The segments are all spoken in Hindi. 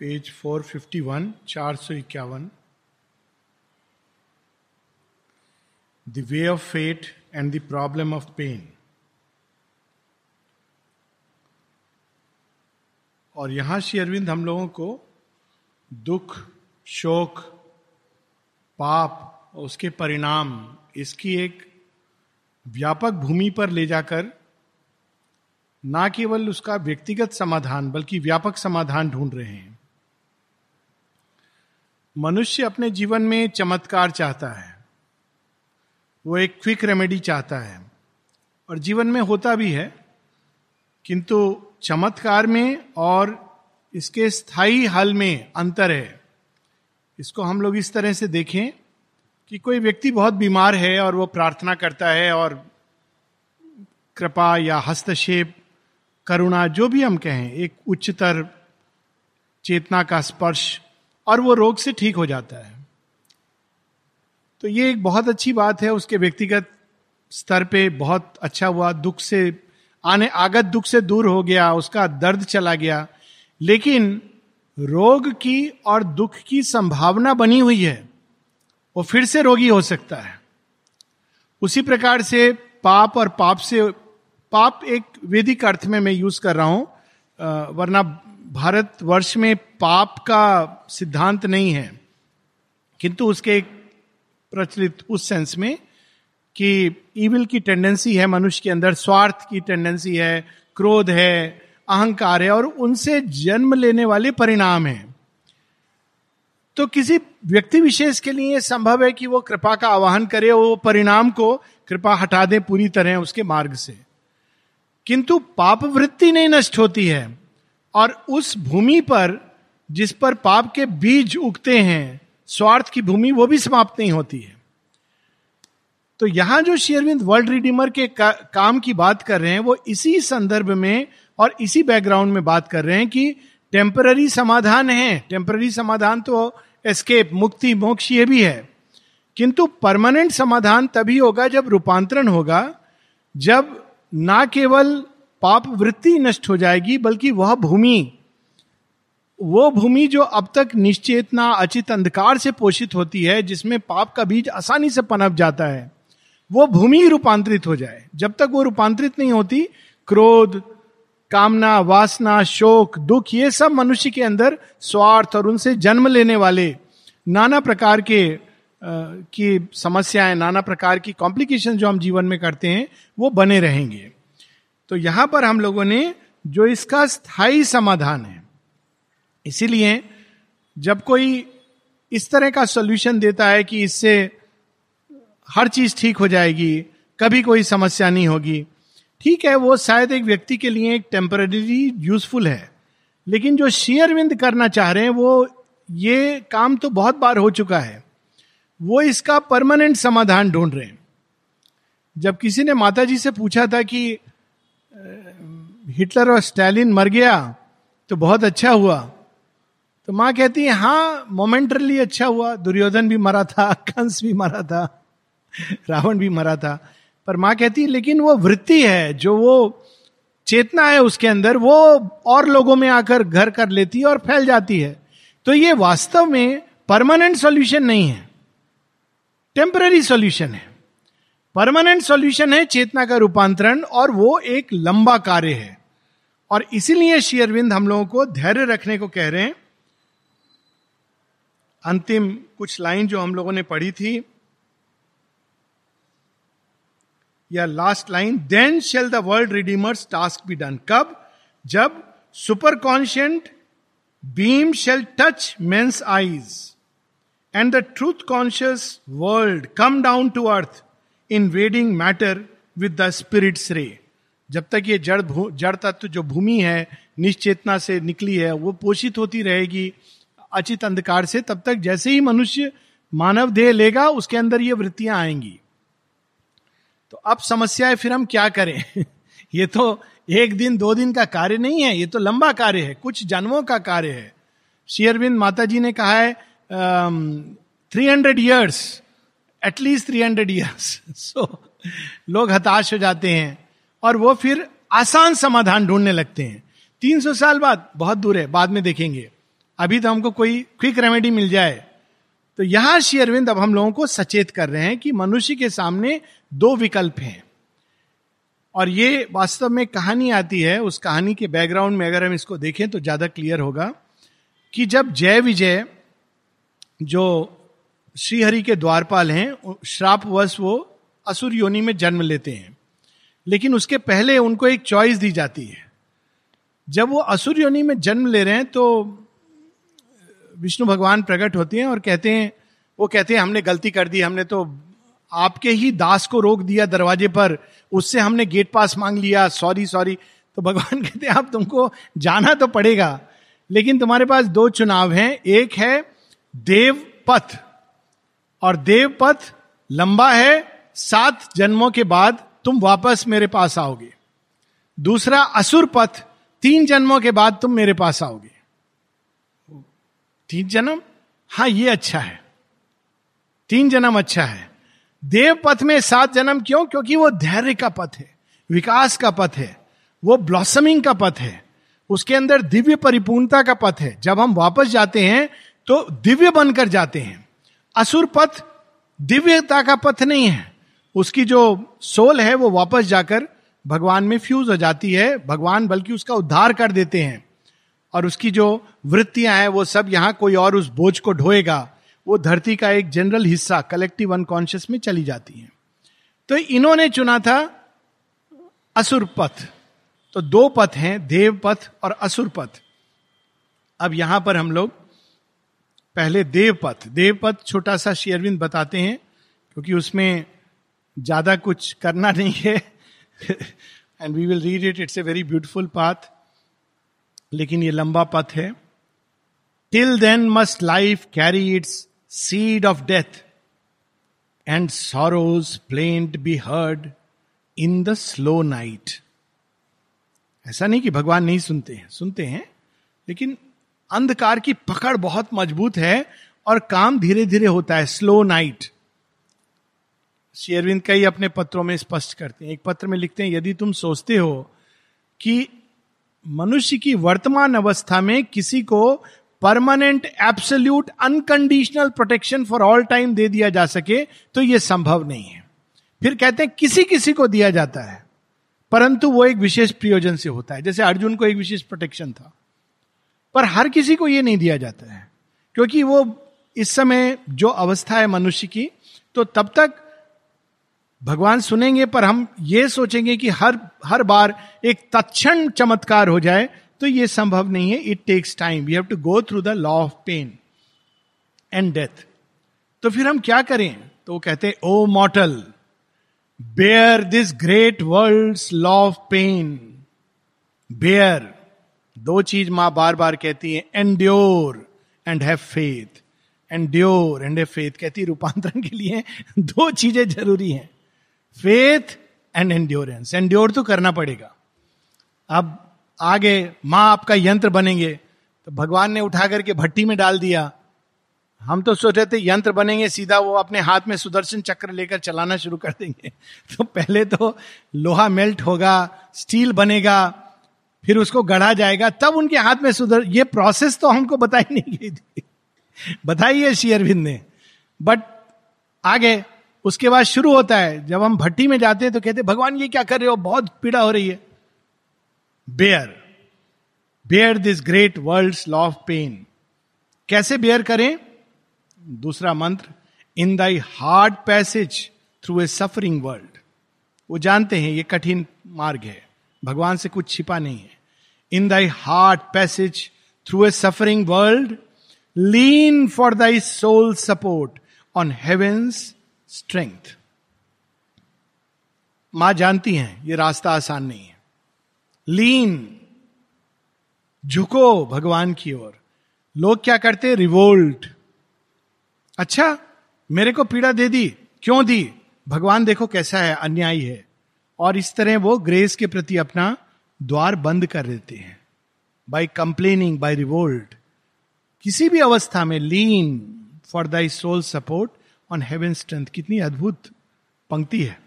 पेज 451 चार सौ इक्यावन। The way of fate and the problem of pain और यहाँ श्री अरविंद हम लोगों को दुख, शोक, पाप उसके परिणाम, इसकी एक व्यापक भूमि पर ले जाकर ना केवल उसका व्यक्तिगत समाधान, बल्कि व्यापक समाधान ढूंढ रहे हैं। मनुष्य अपने जीवन में चमत्कार चाहता है। वो एक क्विक रेमेडी चाहता है। और जीवन में होता भी है, किंतु चमत्कार में और इसके स्थायी हल में अंतर है। इसको हम लोग इस तरह से देखें कि कोई व्यक्ति बहुत बीमार है और वो प्रार्थना करता है और कृपा या हस्तक्षेप, करुणा, जो भी हम कहें, एक उच्चतर चेतना का स्पर्श और वो रोग से ठीक हो जाता है। तो ये एक बहुत अच्छी बात है, उसके व्यक्तिगत स्तर पे बहुत अच्छा हुआ, दुख से आने, आगत दुख से दूर हो गया, उसका दर्द चला गया। लेकिन रोग की और दुख की संभावना बनी हुई है, वो फिर से रोगी हो सकता है। उसी प्रकार से पाप और पाप से, पाप एक वेदिक अर्थ में मैं यूज़ कर रहा हूँ वरना भारत वर्ष में पाप का सिद्धांत नहीं है, किंतु उसके प्रचलित उस सेंस में कि ईविल की टेंडेंसी है, मनुष्य के अंदर स्वार्थ की टेंडेंसी है, क्रोध है, अहंकार है और उनसे जन्म लेने वाले परिणाम है। तो किसी व्यक्ति विशेष के लिए संभव है कि वो कृपा का आवाहन करे वो परिणाम को कृपा हटा दे पूरी तरह उसके मार्ग से। किंतु पाप वृत्ति नहीं नष्ट होती है। और उस भूमि पर जिस पर पाप के बीज उगते हैं स्वार्थ की भूमि वो भी समाप्त नहीं होती है। तो यहाँ जो शेयरविंद वर्ल्ड रिडीमर के का, काम की बात कर रहे हैं वो इसी संदर्भ में और इसी बैकग्राउंड में बात कर रहे हैं कि टेम्पररी समाधान है। टेम्पररी समाधान तो एस्केप मुक्ति मोक्ष ये भी है। किंतु परमानेंट समाधान तभी होगा जब रूपांतरण होगा जब ना केवल पाप वृत्ति नष्ट हो जाएगी, बल्कि वह भूमि, वो भूमि जो अब तक निश्चेतना, अचित अंधकार से पोषित होती है, जिसमें पाप का बीज आसानी से पनप जाता है, वो भूमि रूपांतरित हो जाए। जब तक वो रूपांतरित नहीं होती, क्रोध, कामना, वासना, शोक, दुख, ये सब मनुष्य के अंदर स्वार्थ और उनसे जन्म लेने वाले नाना प्रकार के की समस्याएँ, नाना प्रकार की कॉम्प्लिकेशन जो हम जीवन में करते हैं, वो बने रहेंगे। तो यहाँ पर हम लोगों ने जो इसका स्थायी समाधान है, इसीलिए जब कोई इस तरह का सोल्यूशन देता है कि इससे हर चीज़ ठीक हो जाएगी, कभी कोई समस्या नहीं होगी, ठीक है, वो शायद एक व्यक्ति के लिए एक टेम्पररी यूजफुल है, लेकिन जो शेयर विंद करना चाह रहे हैं, वो ये काम तो बहुत बार हो चुका है, वो इसका परमानेंट समाधान ढूंढ रहे हैं। जब किसी ने माता जी से पूछा था कि हिटलर और स्टैलिन मर गया तो बहुत अच्छा हुआ। तो माँ कहती है हाँ मोमेंटरली अच्छा हुआ। दुर्योधन भी मरा था, कंस भी मरा था, रावण भी मरा था। पर माँ कहती है, लेकिन वो वृत्ति है, जो वो चेतना है उसके अंदर, वो और लोगों में आकर घर कर लेती है और फैल जाती है। तो ये वास्तव में परमानेंट सॉल्यूशन नहीं है। टेम्पररी सॉल्यूशन है। परमानेंट सॉल्यूशन है चेतना का रूपांतरण और वो एक लंबा कार्य है। और इसीलिए शेयरविंद हम लोगों को धैर्य रखने को कह रहे हैं। अंतिम कुछ लाइन जो हम लोगों ने पढ़ी थी, या last line then shall the world redeemer's task be done कब? जब super conscient beam shall touch men's eyes and the truth conscious world come down to earth in wedding matter with the spirit's ray जब तक ये जड़ जड़ तत्व जो भूमि है, निश्चेतना से निकली है, वो पोषित होती रहेगी, अचित अंधकार से, तब तक जैसे ही मनुष्य मानव देह लेगा, उसके अंदर ये वृत्तियाँ आएँगी। तो अब समस्या है, फिर हम क्या करें? ये तो एक दिन, दो दिन का कार्य नहीं है, ये तो लंबा कार्य है, कुछ जन्मों का कार्य है। शेयरबिंद माता जी ने कहा है three hundred years at least three hundred years so लोग हताश हो जाते हैं और वो फिर आसान समाधान ढूँढने लगते हैं। तीन सौ साल बाद, बहुत दूर है, बाद में देखेंगे। अभी तो हमको कोई क्विक रेमेडी मिल जाए। तो यहाँ श्री अरविंद, अब हम लोगों को सचेत कर रहे हैं कि मनुष्य के सामने दो विकल्प हैं। और ये वास्तव में कहानी आती है, उस कहानी के बैकग्राउंड में अगर हम इसको देखें तो ज़्यादा क्लियर होगा कि जब जय विजय, जो श्रीहरि के द्वारपाल हैं श्रापवश वो असुर योनि में जन्म लेते हैं। लेकिन उसके पहले उनको एक चॉइस दी जाती है। जब वो असुर योनि में जन्म ले रहे हैं तो विष्णु भगवान प्रकट होते हैं और कहते हैं, वो कहते हैं, हमने गलती कर दी, हमने तो आपके ही दास को रोक दिया दरवाजे पर, उससे हमने गेट पास मांग लिया, सॉरी सॉरी। तो भगवान कहते हैं, आप तुमको जाना तो पड़ेगा, लेकिन तुम्हारे पास दो चुनाव हैं, एक है देव पथ और देव पथ लंबा है, सात जन्मों के बाद तुम वापस मेरे पास आओगे। दूसरा असुर पथ, तीन जन्मों के बाद तुम मेरे पास आओगे। तीन जन्म? हाँ ये अच्छा है। तीन जन्म अच्छा है। देव पथ में सात जन्म क्यों? क्योंकि वो धैर्य का पथ है, विकास का पथ है, वो ब्लॉसमिंग का पथ है। उसके अंदर दिव्य परिपूर्णता का पथ है। जब हम वापस जाते हैं तो दिव्य बनकर जाते हैं। असुर पथ, दिव्यता का पथ नहीं है। उसकी जो सोल है, वो वापस जाकर भगवान में फ्यूज हो जाती है। भगवान बल्कि उसका उद्धार कर देते हैं। और उसकी जो वृत्तियाँ हैं, वो सब यहाँ कोई और उस बोझ को ढोएगा। वो धरती का एक जनरल हिस्सा कलेक्टिव अनकॉन्शियस में चली जाती है। तो इन्होंने चुना था असुर पथ। तो दो पथ हैं, देव पथ और असुर पथ। अब यहाँ पर हम लोग पहले देव पथ देव छोटा सा शेयरविंद बताते हैं, क्योंकि उसमें ज़्यादा कुछ करना नहीं है and we will read it it's a very beautiful path लेकिन ये लंबा पथ है। Till then must life carry its seed of death and sorrow's plaint be heard in the slow night ऐसा नहीं कि भगवान नहीं सुनते हैं सुनते हैं, लेकिन अंधकार की पकड़ बहुत मज़बूत है और काम धीरे धीरे होता है स्लो नाइट शेरविंद कई अपने पत्रों में स्पष्ट करते हैं। एक पत्र में लिखते हैं, यदि तुम सोचते हो कि मनुष्य की वर्तमान अवस्था में किसी को permanent absolute unconditional protection for all time दे दिया जा सके तो यह संभव नहीं है। फिर कहते हैं किसी किसी को दिया जाता है, परंतु वो एक विशेष प्रयोजन से होता है। जैसे अर्जुन को एक विशेष प्रोटेक्शन था। पर हर किसी को यह नहीं दिया जाता है। क्योंकि वो इस समय जो अवस्था है मनुष्य की तो तब तक भगवान सुनेंगे, पर हम ये सोचेंगे कि हर हर बार एक तत्ण चमत्कार हो जाए तो ये संभव नहीं है। It takes time we have to go through the law of pain and death तो फिर हम क्या करें? तो वो कहते O mortal bear this great world law of pain bear दो चीज़ माँ बार बार कहती है endure and have faith endure and have faith कहती रूपांतरण के लिए दो चीज़ें ज़रूरी हैं। फेथ एंड एंड्योरेंस एंड्योर तो करना पड़ेगा। अब आगे माँ आपका यंत्र बनेंगे तो भगवान ने उठा करके भट्टी में डाल दिया। हम तो सोच रहे थे यंत्र बनेंगे, सीधा वो अपने हाथ में सुदर्शन चक्र लेकर चलाना शुरू कर देंगे। तो पहले तो लोहा मेल्ट होगा, स्टील बनेगा फिर उसको गढ़ा जाएगा, तब उनके हाथ में सुधर, ये प्रोसेस तो हमको बताई नहीं गई थी। बताई है शेयरविंद ने। बट आगे, उसके बाद शुरू होता है, जब हम भट्टी में जाते हैं तो कहते भगवान, ये क्या कर रहे हो? बहुत पीड़ा हो रही है। Bear bear this great world law of pain कैसे बेयर करें? दूसरा मंत्र in thy hard passage through a suffering world वो जानते हैं, ये कठिन मार्ग है। भगवान से कुछ छिपा नहीं है। In thy heart passage through a suffering world lean for thy soul support on heaven's strength माँ जानती हैं, ये रास्ता आसान नहीं है। लीन झुको भगवान की ओर। लोग क्या करते? रिवोल्ट अच्छा मेरे को पीड़ा दे दी, क्यों दी? भगवान देखो कैसा है, अन्यायी है। और इस तरह वो ग्रेस के प्रति अपना द्वार बंद कर देते हैं। बाई कंप्लेनिंग बाई रिवोल्ट किसी भी अवस्था में lean for thy soul support on heaven strength कितनी अद्भुत पंक्ति है।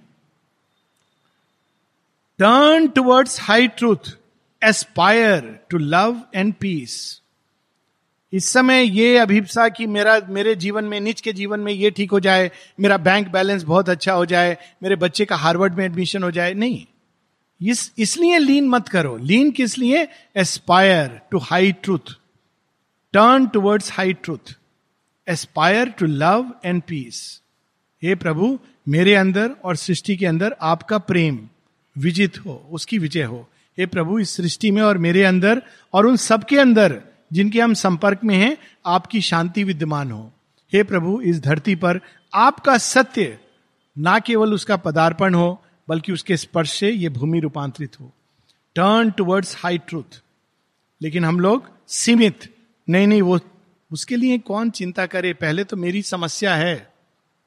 Turn towards high truth aspire to love and peace इस समय ये अभिप्सा कि मेरा, मेरे जीवन में निच के जीवन में ये ठीक हो जाए, मेरा बैंक बैलेंस बहुत अच्छा हो जाए, मेरे बच्चे का हार्वर्ड में एडमिशन हो जाए, नहीं। इस, इसलिए लीन मत करो। लीन किस लिए? Aspire to high truth turn towards high truth aspire to love and peace हे प्रभु, मेरे अंदर और सृष्टि के अंदर आपका प्रेम विजित हो, उसकी विजय हो। हे प्रभु, इस सृष्टि में और मेरे अंदर और उन सबके अंदर जिनके हम संपर्क में हैं, आपकी शांति विद्यमान हो। हे प्रभु, इस धरती पर आपका सत्य ना केवल उसका पदार्पण हो, बल्कि उसके स्पर्श से यह भूमि रूपांतरित हो। टर्न टूवर्ड्स हाई ट्रूथ लेकिन हम लोग सीमित। नहीं नहीं, वो, उसके लिए कौन चिंता करे? पहले तो मेरी समस्या है।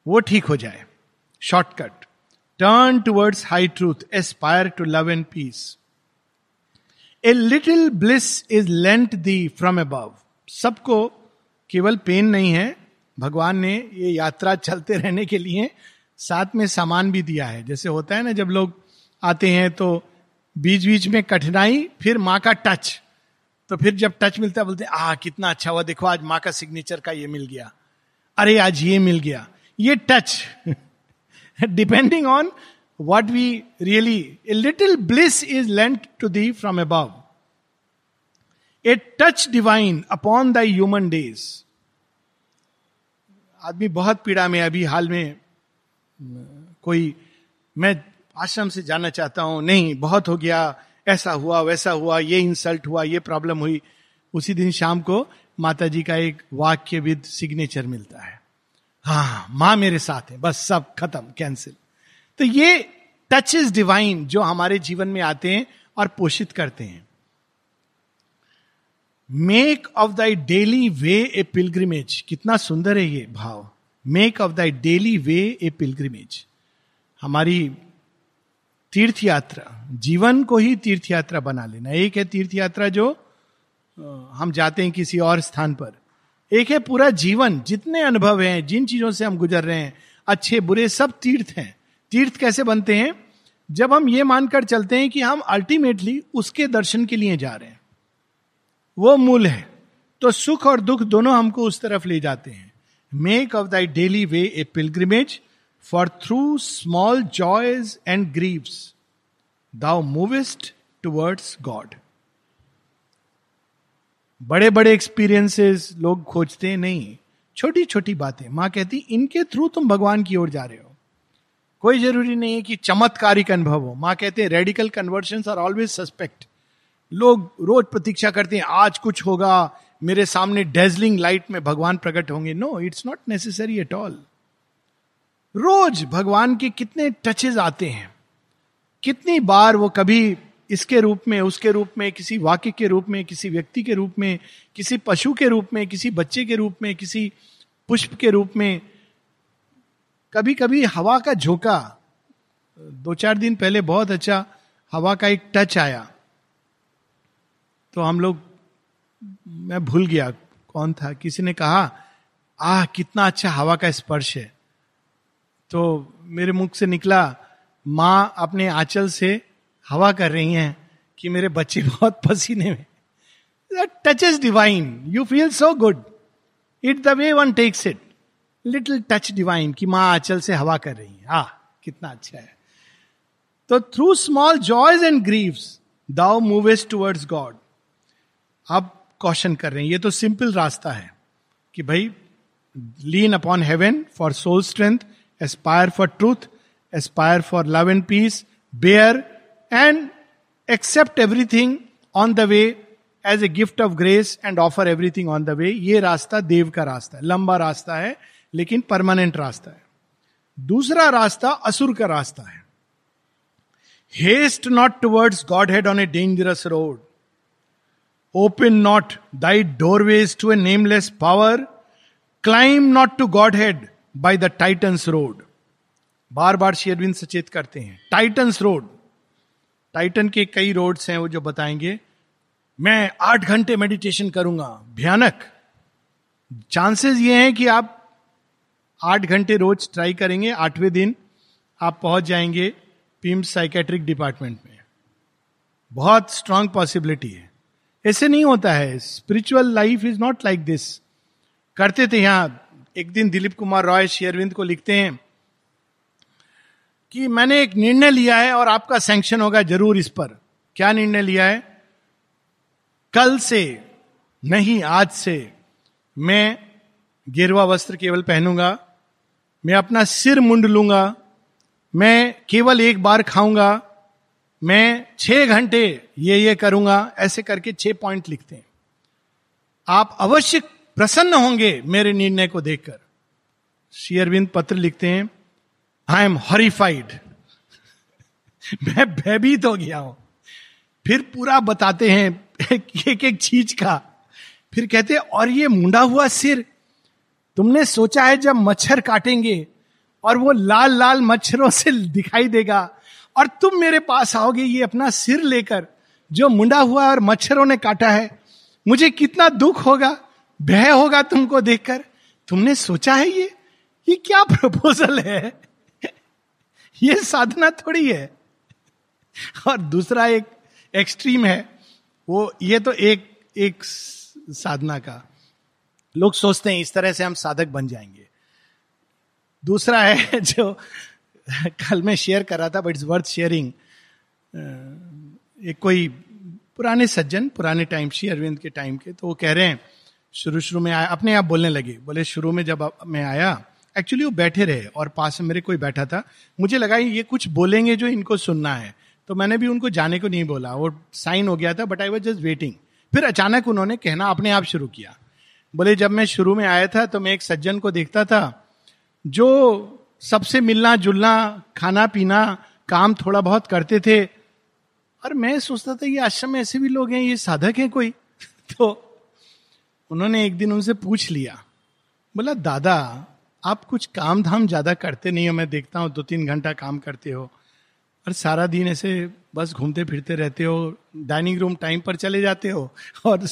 वो ठीक हो जाए। Shortcut turn towards high truth aspire to love and peace a little bliss is lent thee from above सबको केवल पेन नहीं है। भगवान ने ये यात्रा चलते रहने के लिए साथ में सामान भी दिया है। जैसे होता है ना, जब लोग आते हैं तो बीच बीच में कठिनाई, फिर माँ का टच तो फिर जब टच मिलता है, बोलते आ कितना अच्छा हुआ, देखो आज माँ का सिग्नेचर का ये मिल गया। अरे, आज ये मिल गया। ये touch depending on what we really, a little bliss is lent to thee from above. A touch divine upon thy human days. आदमी बहुत पीड़ा में अभी हाल में कोई मैं आश्रम से जाना चाहता हूँ नहीं बहुत हो गया ऐसा हुआ वैसा हुआ ये इंसल्ट हुआ ये प्रॉब्लम हुई उसी दिन शाम को माता जी का एक वाक्य विद सिग्नेचर मिलता है हाँ माँ मेरे साथ है बस सब खत्म कैंसिल तो ये टच इज़ डिवाइन जो हमारे जीवन में आते हैं और पोषित करते हैं। Make of thy daily way a pilgrimage कितना सुंदर है ये भाव। Make of thy daily way a pilgrimage हमारी तीर्थ यात्रा जीवन को ही तीर्थ यात्रा बना लेना। एक है तीर्थ यात्रा जो हम जाते हैं किसी और स्थान पर। एक है पूरा जीवन, जितने अनुभव हैं, जिन चीज़ों से हम गुजर रहे हैं, अच्छे, बुरे, सब तीर्थ हैं। तीर्थ कैसे बनते हैं? जब हम ये मानकर चलते हैं कि हम अल्टीमेटली उसके दर्शन के लिए जा रहे हैं। वो मूल है। तो सुख और दुख दोनों हमको उस तरफ़ ले जाते हैं। Make of thy daily way a pilgrimage for through small joys and griefs thou movest towards God बड़े बड़े एक्सपीरियंसेस लोग खोजते नहीं। छोटी छोटी बातें। माँ कहती, इनके थ्रू तुम भगवान की ओर जा रहे हो। कोई ज़रूरी नहीं है कि चमत्कारिक अनुभव हो। माँ कहते हैं radical conversion are always suspect लोग रोज प्रतीक्षा करते हैं, आज कुछ होगा, मेरे सामने डेजलिंग लाइट में भगवान प्रकट होंगे। No it's not necessary at all रोज भगवान के कितने टचेज आते हैं। कितनी बार वो कभी इसके रूप में, उसके रूप में, किसी वाक्य के रूप में, किसी व्यक्ति के रूप में, किसी पशु के रूप में, किसी बच्चे के रूप में, किसी पुष्प के रूप में कभी कभी हवा का झोंका। दो चार दिन पहले बहुत अच्छा हवा का एक टच आया। तो हम लोग, मैं भूल गया कौन था, किसी ने कहा, आह, कितना अच्छा हवा का स्पर्श है। तो मेरे मुख से निकला, माँ, अपने आंचल से हवा कर रही हैं कि मेरे बच्चे बहुत पसीने में touch is divine you feel so good it the way one takes it little touch divine की माँ आंचल से हवा कर रही है। हा कितना अच्छा है। तो through small joys and griefs thou moves towards God अब क्वेश्चन कर रहे हैं। ये तो सिंपल रास्ता है कि भाई lean upon heaven for soul strength aspire for truth aspire for love and peace bear and accept everything on the way as a gift of grace and offer everything on the way ये रास्ता देव का रास्ता है। लंबा रास्ता है। लेकिन परमानेंट रास्ता है। दूसरा रास्ता असुर का रास्ता है। Haste not towards Godhead on a dangerous road open not thy doorways to a nameless power climb not to Godhead by the Titan's road बार बार शेरविंद सचेत करते हैं। टाइटन्स रोड टाइटन के कई रोड्स हैं वो जो बताएँगे। मैं आठ घंटे मेडिटेशन करूँगा। भयानक। चांसेस ये हैं कि आप आठ घंटे रोज ट्राई करेंगे, आठवें दिन आप पहुँच जाएँगे पीम साइकेट्रिक डिपार्टमेंट में। बहुत स्ट्रांग पॉसिबिलिटी है। ऐसे नहीं होता है। Spiritual life is not like this करते थे यहाँ, एक दिन दिलीप कुमार रॉय शेयरविंद को लिखते हैं कि मैंने एक निर्णय लिया है और आपका सैंक्शन होगा ज़रूर इस पर। क्या निर्णय लिया है? कल से, नहीं, आज से मैं गिरवा वस्त्र केवल पहनूँगा मैं अपना सिर मुंड लूँगा, मैं केवल एक बार खाऊँगा, मैं छह घंटे ये ये करूँगा, ऐसे करके छह पॉइंट लिखते हैं। आप अवश्य प्रसन्न होंगे मेरे निर्णय को देखकर। श्री अरविंद पत्र लिखते हैं आई एम हॉरिफाइड मैं भयभीत हो गया हूँ। फिर पूरा बताते हैं, एक एक चीज़ का। फिर कहते हैं, और ये मुंडा हुआ सिर तुमने सोचा है जब मच्छर काटेंगे और वो लाल लाल मच्छरों से दिखाई देगा और तुम मेरे पास आओगे ये अपना सिर लेकर जो मुंडा हुआ और मच्छरों ने काटा है, मुझे कितना दुख होगा, भय होगा तुमको देखकर। तुमने सोचा है ये? ये क्या प्रपोजल है? ये साधना थोड़ी है। और दूसरा एक एक्सट्रीम है, वो ये तो एक एक साधना का। लोग सोचते हैं, इस तरह से हम साधक बन जाएँगे। दूसरा है जो कल मैं शेयर कर रहा था बट इट्स वर्थ शेयरिंग एक कोई पुराने सज्जन, पुराने टाइम श्री अरविंद के टाइम के तो वो कह रहे हैं, शुरू शुरू में आया, अपने आप बोलने लगे। बोले, शुरू में जब मैं आया एक्चुअली वो बैठे रहे और पास में मेरे कोई बैठा था। मुझे लगा ये कुछ बोलेंगे जो इनको सुनना है। तो मैंने भी उनको जाने को नहीं बोला। वो साइन हो गया था but I was just waiting फिर अचानक उन्होंने कहना, अपने आप शुरू किया। बोले, जब मैं शुरू में आया था तो मैं एक सज्जन को देखता था जो सबसे मिलना जुलना, खाना पीना, काम थोड़ा बहुत करते थे। और मैं सोचता था, ये आश्रम में ऐसे भी लोग हैं, ये साधक हैं कोई? तो उन्होंने एक दिन उनसे पूछ लिया, बोला, दादा, आप कुछ काम धाम ज़्यादा करते नहीं हो, मैं देखता हूँ दो तीन घंटा काम करते हो। और सारा दिन ऐसे बस घूमते फिरते रहते हो, डाइनिंग रूम टाइम पर चले जाते हो। और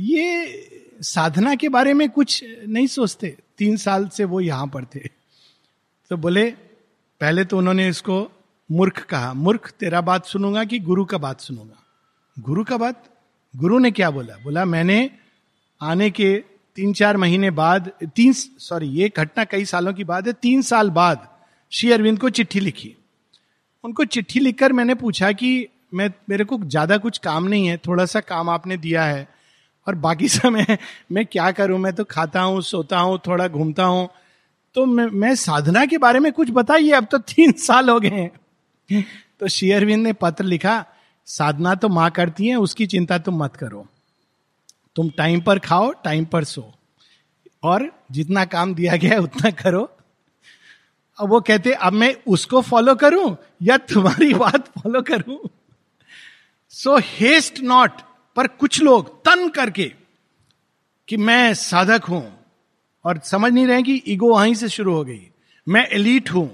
ये साधना के बारे में कुछ नहीं सोचते। तीन साल से वो यहाँ पर थे। तो बोले, पहले तो उन्होंने इसको मूर्ख कहा। मूर्ख, तेरा बात सुनूँगा कि गुरु का बात सुनूँगा? गुरु का बात? गुरु ने क्या बोला? बोला, मैंने आने के तीन चार महीने बाद, तीन सॉरी ये घटना कई सालों की बात है, तीन साल बाद श्री अरविंद को चिट्ठी लिखी। उनको चिट्ठी लिखकर मैंने पूछा कि मैं, मेरे को ज़्यादा कुछ काम नहीं है, थोड़ा सा काम आपने दिया है। और बाकी समय मैं क्या करूँ? मैं तो खाता हूँ सोता हूँ थोड़ा घूमता हूँ। तो मैं, मैं साधना के बारे में कुछ बताइए अब तो तीन साल हो गए हैं। तो शेयरविंद ने पत्र लिखा साधना तो माँ करती है उसकी चिंता तुम मत करो। तुम टाइम पर खाओ टाइम पर सो। और जितना काम दिया गया है उतना करो। अब वो कहते अब मैं उसको फॉलो करूँ या तुम्हारी बात फॉलो करूँ? सो हेस्ट नॉट पर कुछ लोग तन करके कि मैं साधक हूँ और समझ नहीं रहे कि ईगो वहीं से शुरू हो गई। मैं एलिट हूँ,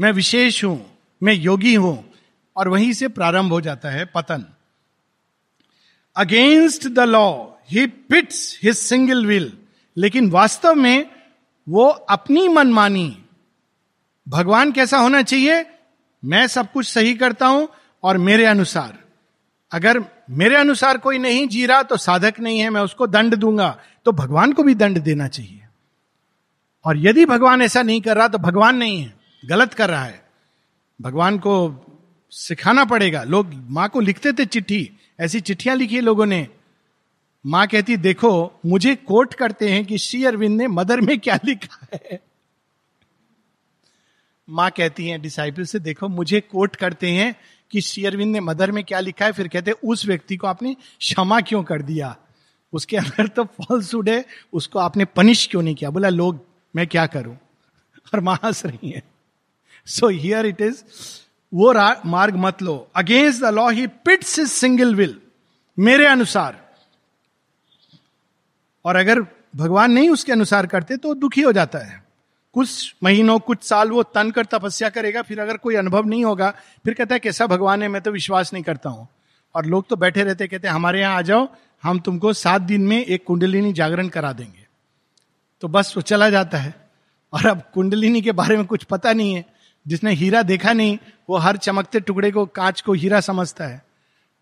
मैं विशेष हूँ, मैं योगी हूँ और वहीं से प्रारंभ हो जाता है पतन। Against the law he pits his single will लेकिन वास्तव में वो अपनी मनमानी। भगवान कैसा होना चाहिए? मैं सब कुछ सही करता हूँ और मेरे अनुसार। अगर मेरे अनुसार कोई नहीं जी रहा तो साधक नहीं है, मैं उसको दंड दूँगा। तो भगवान को भी दंड देना चाहिए। और यदि भगवान ऐसा नहीं कर रहा तो भगवान नहीं है, गलत कर रहा है। भगवान को सिखाना पड़ेगा। लोग माँ को लिखते थे चिट्ठी, ऐसी चिट्ठियाँ लिखी लोगों ने। माँ कहती, देखो, मुझे कोट करते हैं कि श्री अरविंद ने मदर में क्या लिखा है? माँ कहती हैं, डिसाइपल से देखो, मुझे कोट करते हैं कि शेयरविंद ने मदर में क्या लिखा है? फिर कहते हैं, उस व्यक्ति को आपने क्षमा क्यों कर दिया? उसके अंदर तो फॉल्सूड है, उसको आपने पनिश क्यों नहीं किया? बोला, लोग, मैं क्या करूँ? और माँ हंस रही है. सो हियर इट इज़ वो मार्ग मत लो। Against the law he pits his single will मेरे अनुसार. और अगर भगवान नहीं उसके अनुसार करते तो दुखी हो जाता है। कुछ महीनों, कुछ साल वो तन कर तपस्या करेगा, फिर अगर कोई अनुभव नहीं होगा, फिर कहता है, कैसा भगवान है, मैं तो विश्वास नहीं करता हूँ। और लोग तो बैठे रहते कहते हमारे यहाँ आ जाओ, हम तुमको सात दिन में एक कुंडलिनी जागरण करा देंगे। तो बस वो चला जाता है। और अब कुंडलिनी के बारे में कुछ पता नहीं है, जिसने हीरा देखा नहीं, वो हर चमकते टुकड़े को, कांच को हीरा समझता है।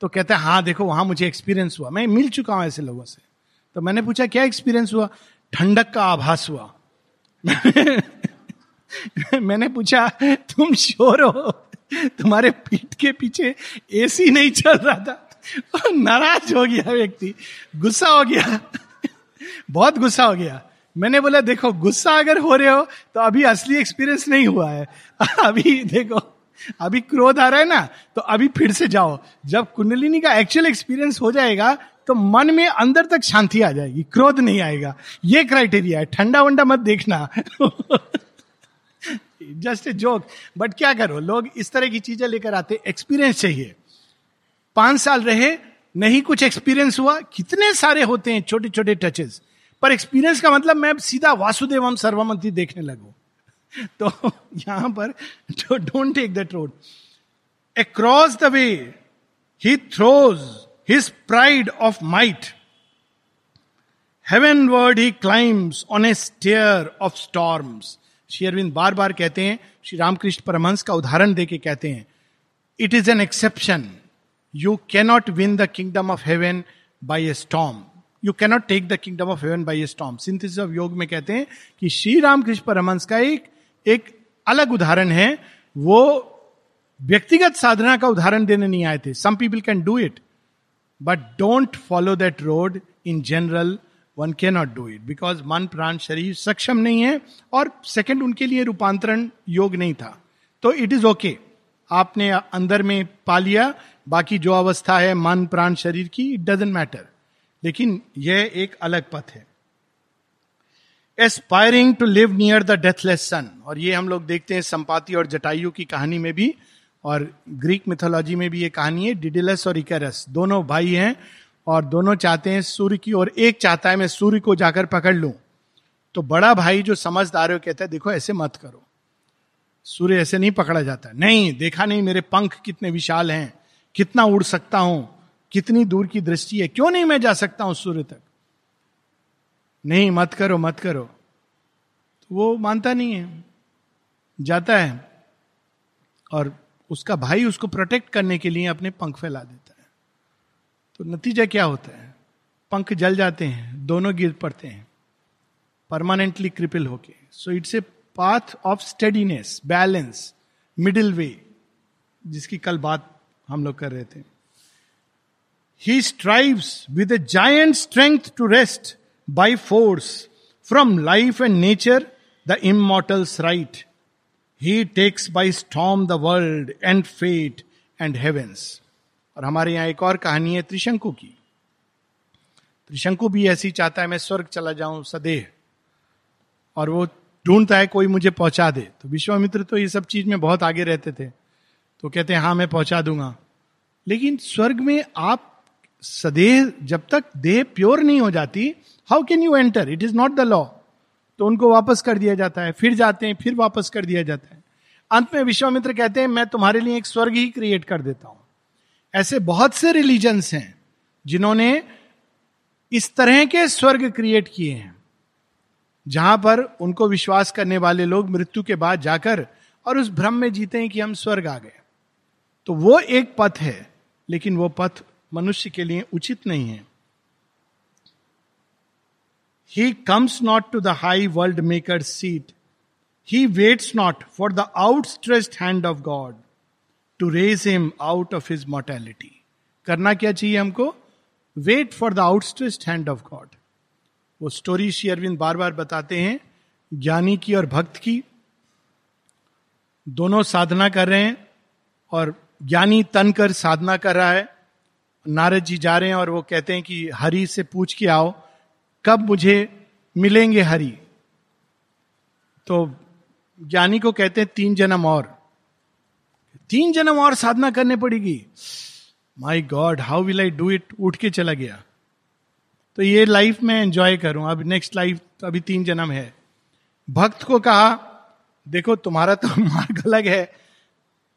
तो कहता है हाँ देखो, वहाँ मुझे एक्सपीरियंस हुआ, मैं मिल चुका हूँ ऐसे लोगों से। तो मैंने पूछा, क्या एक्सपीरियंस हुआ? ठंडक का आभास हुआ। मैंने पूछा, तुम श्योर हो? तुम्हारे पीठ के पीछे एसी नहीं चल रहा था? नाराज़ हो गया व्यक्ति। गुस्सा हो गया। बहुत गुस्सा हो गया। मैंने बोला, देखो, गुस्सा अगर हो रहे हो तो अभी असली एक्सपीरियंस नहीं हुआ है। अभी देखो, अभी क्रोध आ रहा है ना तो अभी फिर से जाओ। जब कुंडलिनी का एक्चुअल एक्सपीरियंस हो जाएगा तो मन में अंदर तक शांति आ जाएगी, क्रोध नहीं आएगा। ये क्राइटेरिया है, ठंडा वंडा मत देखना। जस्ट ए जोक बट क्या करो, लोग इस तरह की चीज़ें लेकर आते एक्सपीरियंस चाहिए। पाँच साल रहे, नहीं कुछ एक्सपीरियंस हुआ, कितने सारे होते हैं छोटे छोटे टचेस पर एक्सपीरियंस का मतलब मैं सीधा वासुदेव हम सर्वमंत्री देखने लगू। तो यहाँ पर don't take that road across the way he throws his pride of might heavenward he climbs on a stair of storms Shri Arvind बार बार कहते हैं श्री रामकृष्ण परमहंस का उदाहरण देके कहते हैं it is an exception you cannot win the kingdom of heaven by a storm you cannot take the kingdom of heaven by a storm synthesis of yoga में कहते हैं कि श्री रामकृष्ण परमहंस का एक एक अलग उदाहरण है। वो व्यक्तिगत साधना का उदाहरण देने नहीं आए थे। Some people can do it but don't follow that road in general one can not do it because मन प्राण शरीर सक्षम नहीं है और सेकंड उनके लिए रूपांतरण योग नहीं था तो इट इज़ ओके आपने अंदर में पा लिया बाकी जो अवस्था है मन प्राण शरीर की इट डजेंट मैटर लेकिन यह एक अलग पथ है aspiring to live near the deathless sun और ये हम लोग देखते हैं संपाति और जटायु की कहानी में भी और ग्रीक मिथोलॉजी में भी ये कहानी है डिडिलस और इकरस दोनों भाई हैं और दोनों चाहते हैं सूर्य की, और एक चाहता है मैं सूर्य को जाकर पकड़ लूँ। तो बड़ा भाई जो समझदार है कहता है, देखो, ऐसे मत करो। सूर्य ऐसे नहीं पकड़ा जाता। नहीं, देखा नहीं, मेरे पंख कितने विशाल हैं, कितना उड़ सकता हूँ, कितनी दूर की दृष्टि है। क्यों नहीं मैं जा सकता हूँ सूर्य तक? नहीं, मत करो मत करो। तो वो मानता नहीं है, जाता है। और उसका भाई उसको प्रोटेक्ट करने के लिए अपने पंख फैला देता है। तो नतीजा क्या होता है? पंख जल जाते हैं, दोनों गिर पड़ते हैं परमानेंटली क्रिपल होके। So it's a path of steadiness balance middle way जिसकी कल बात हम लोग कर रहे थे। He strive with a giant strength to wrest by force from life and nature the immortal's right. He takes by storm the world and fate and heavens. और हमारे यहाँ एक और कहानी है त्रिशंकु की। त्रिशंकु भी ऐसी चाहता है, मैं स्वर्ग चला जाऊँ सदेह और वो ढूंढता है, कोई मुझे पहुँचा दे। तो विश्वामित्र तो ये सब चीज़ में बहुत आगे रहते थे। तो कहते हैं हाँ मैं पहुँचा दूँगा। लेकिन स्वर्ग में आप सदेह जब तक देह प्योर नहीं हो जाती how can you enter it is not the law तो उनको वापस कर दिया जाता है, फिर जाते हैं, फिर वापस कर दिया जाता है। अंत में विश्वामित्र कहते हैं, मैं तुम्हारे लिए एक स्वर्ग ही क्रिएट कर देता हूँ। ऐसे बहुत से रिलीजन्स हैं, जिन्होंने इस तरह के स्वर्ग क्रिएट किए हैं, जहाँ पर उनको विश्वास करने वाले लोग मृत्यु के बाद जाकर और उस भ्रम में जीते हैं कि हम स्वर्ग आ गए। तो वो एक पथ है, लेकिन वो पथ मनुष्य के लिए उचित नहीं है। He comes not to the high world maker seat he waits not for the outstretched hand of God to raise him out of his mortality करना क्या चाहिए हमको? Wait for the outstretched hand of God वो स्टोरी श्री अरविंद बार बार बताते हैं, ज्ञानी की और भक्त की। दोनों साधना कर रहे हैं और ज्ञानी तन कर साधना कर रहा है। नारद जी जा रहे हैं और वो कहते हैं कि हरि से पूछ के आओ। कब मुझे मिलेंगे हरि? तो ज्ञानी को कहते हैं, तीन जन्म और। तीन जन्म और साधना करने पड़ेगी। My God how will I do it उठ के चला गया। तो ये लाइफ में एंजॉय करूँ। अब नेक्स्ट लाइफ तो अभी तीन जन्म है। भक्त को कहा, देखो, तुम्हारा तो मार्ग अलग है।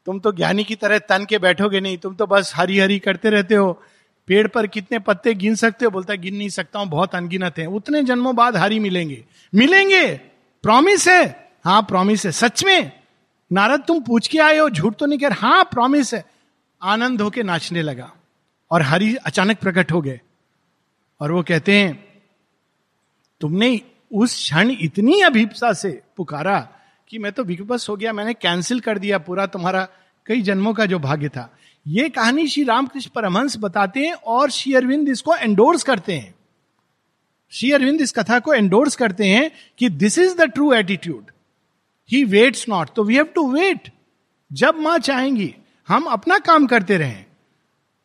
तुम तो ज्ञानी की तरह तन के बैठोगे नहीं। तुम तो बस हरी हरी करते रहते हो। पेड़ पर कितने पत्ते गिन सकते हो? बोलता है, गिन नहीं सकता हूँ, बहुत अनगिनत है। उतने जन्मों बाद हरी मिलेंगे। मिलेंगे? प्रॉमिस है? हाँ प्रॉमिस है। सच में? नारद, तुम पूछ के आए हो? झूठ तो नहीं कह रहे? हाँ प्रॉमिस है। आनंद होके नाचने लगा और हरि अचानक प्रकट हो गए। और वो कहते हैं, तुमने उस क्षण इतनी अभिप्सा से पुकारा कि मैं तो विपस हो गया। मैंने कैंसिल कर दिया पूरा तुम्हारा, कई जन्मों का जो भाग्य था। ये कहानी श्री रामकृष्ण परमहंस बताते हैं और श्री अरविंद इसको एंडोर्स करते हैं। श्री अरविंद इस कथा को एंडोर्स करते हैं कि this is the true attitude he waits not तो वी हैव टू वेट जब माँ चाहेंगी, हम अपना काम करते रहें।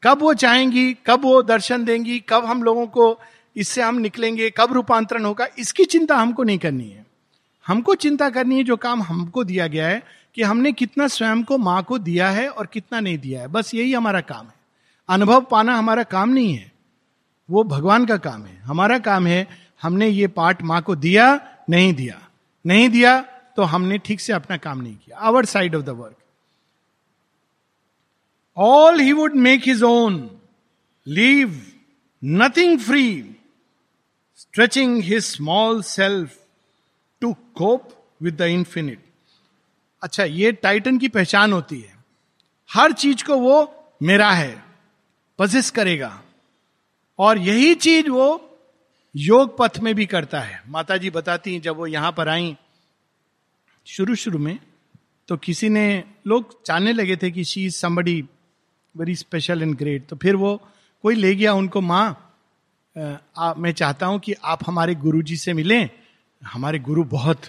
कब वो चाहेंगी, कब वो दर्शन देंगी, कब हम लोगों को इससे हम निकलेंगे, कब रूपांतरण होगा, इसकी चिंता हमको नहीं करनी है। हमको चिंता करनी है जो काम हमको दिया गया है कि हमने कितना स्वयं को माँ को दिया है और कितना नहीं दिया है। बस यही हमारा काम है। अनुभव पाना हमारा काम नहीं है। वो भगवान का काम है। हमारा काम है, हमने ये पार्ट माँ को दिया, नहीं दिया। नहीं दिया तो हमने ठीक से अपना काम नहीं किया। Our side of the work all he would make his own leave nothing free stretching his small self to cope with the infinite अच्छा ये टाइटन की पहचान होती है। हर चीज़ को वो मेरा है पजिस करेगा। और यही चीज़ वो योग पथ में भी करता है। माता जी बताती हैं, जब वो यहाँ पर आई, शुरू शुरू में तो किसी ने, लोग जानने लगे थे कि she is somebody very special and great तो फिर वो कोई ले गया उनको, माँ मैं चाहता हूँ कि आप हमारे गुरु जी से मिलें। हमारे गुरु बहुत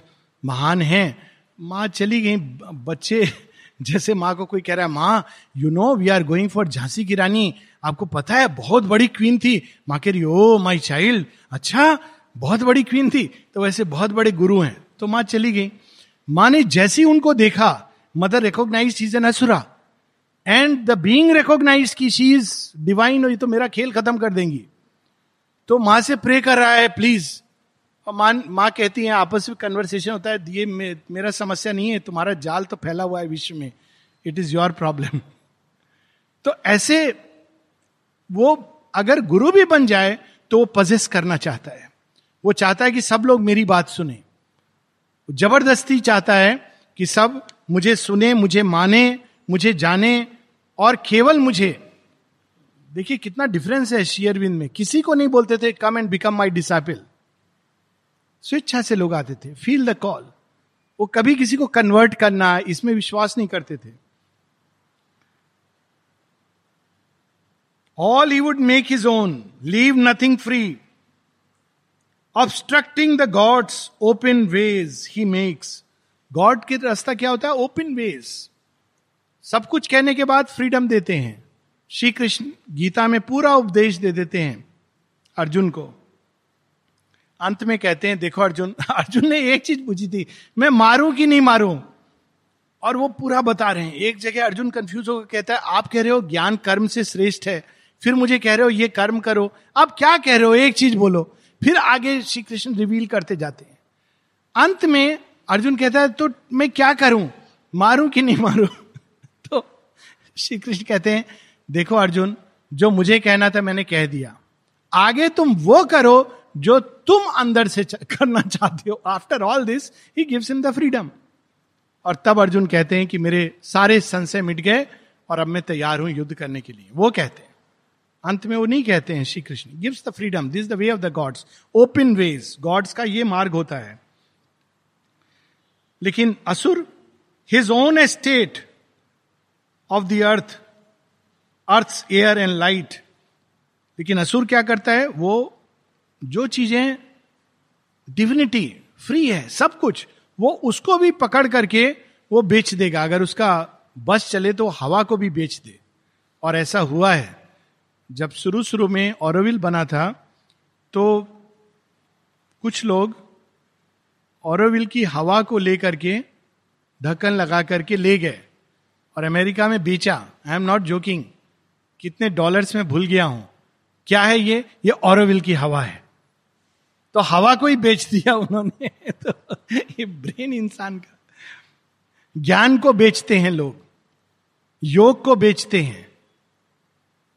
महान हैं। माँ चली गई, बच्चे जैसे माँ को कोई कह रहा है, माँ you know we are going for Jhansi की रानी। आपको पता है, बहुत बड़ी क्वीन थी। माँ कह रही, ओ माई चाइल्ड अच्छा बहुत बड़ी क्वीन थी। तो वैसे बहुत बड़े गुरु हैं। तो माँ चली गई। माँ ने जैसी उनको देखा mother recognise is an asura and the being recognise की शी इज़ डिवाइन हुई तो मेरा खेल खत्म कर देंगी। तो माँ से प्रे कर रहा है प्लीज़ और माँ माँ कहती है आपस में कन्वर्सेशन होता है ये मे, मेरा समस्या नहीं है तुम्हारा जाल तो फैला हुआ है विश्व में। इट इज़ योर प्रॉब्लम तो ऐसे वो अगर गुरु भी बन जाए तो वो पजेस करना चाहता है। वो चाहता है कि सब लोग मेरी बात सुने। ज़बरदस्ती चाहता है कि सब मुझे सुने मुझे माने मुझे जाने और केवल मुझे। देखिए कितना डिफरेंस है शेयरविंद में। किसी को नहीं बोलते थे come and become my disciple स्वेच्छा से लोग आते थे। फील द कॉल वो कभी किसी को कन्वर्ट करना, इसमें विश्वास नहीं करते थे। All he would make his own leave nothing free obstructing the gods' open ways he makes God के रास्ता क्या होता है? ओपन वेज सब कुछ कहने के बाद फ्रीडम देते हैं। श्री कृष्ण गीता में पूरा उपदेश दे देते हैं अर्जुन को। अंत में कहते हैं, देखो अर्जुन अर्जुन ने एक चीज़ पूछी थी, मैं मारू कि नहीं मारू? और वो पूरा बता रहे हैं। एक जगह अर्जुन कंफ्यूज होकर कहता है, आप कह रहे हो ज्ञान कर्म से श्रेष्ठ है। फिर मुझे कह रहे हो, ये कर्म करो। आप क्या कह रहे हो? एक चीज़ बोलो। फिर आगे श्री कृष्ण रिवील करते जाते हैं। अंत में अर्जुन कहता है तो मैं क्या करूँ? मारूं कि नहीं मारूं? तो श्री कृष्ण कहते हैं, देखो अर्जुन, जो मुझे कहना था मैंने कह दिया। आगे तुम वो करो जो तुम अंदर से करना चाहते हो। After all this he gives in the freedom और तब अर्जुन कहते हैं कि मेरे सारे संशय मिट गए और अब मैं तैयार हूँ युद्ध करने के लिए। वो कहते हैं। अंत में वो नहीं कहते हैं Shri Krishna gives the freedom this the way of the gods open ways gods का ये मार्ग होता है। लेकिन असुर his own estate of the earth earth air and light लेकिन असुर क्या करता है? वो जो चीज़ें डिविनिटी फ्री है, सब कुछ, वो उसको भी पकड़ करके वो बेच देगा। अगर उसका बस चले तो हवा को भी बेच दे। और ऐसा हुआ है। जब शुरू शुरू में औरविल बना था तो कुछ लोग औरविल की हवा को लेकर के ढक्कन लगा करके ले गए और अमेरिका में बेचा। आई एम नॉट जोकिंग कितने डॉलर्स में भूल गया हूँ। क्या है ये? ये औरविल की हवा है। तो हवा को ही बेच दिया उन्होंने। तो ये ब्रेन इंसान का। ज्ञान को बेचते हैं लोग, योग को बेचते हैं,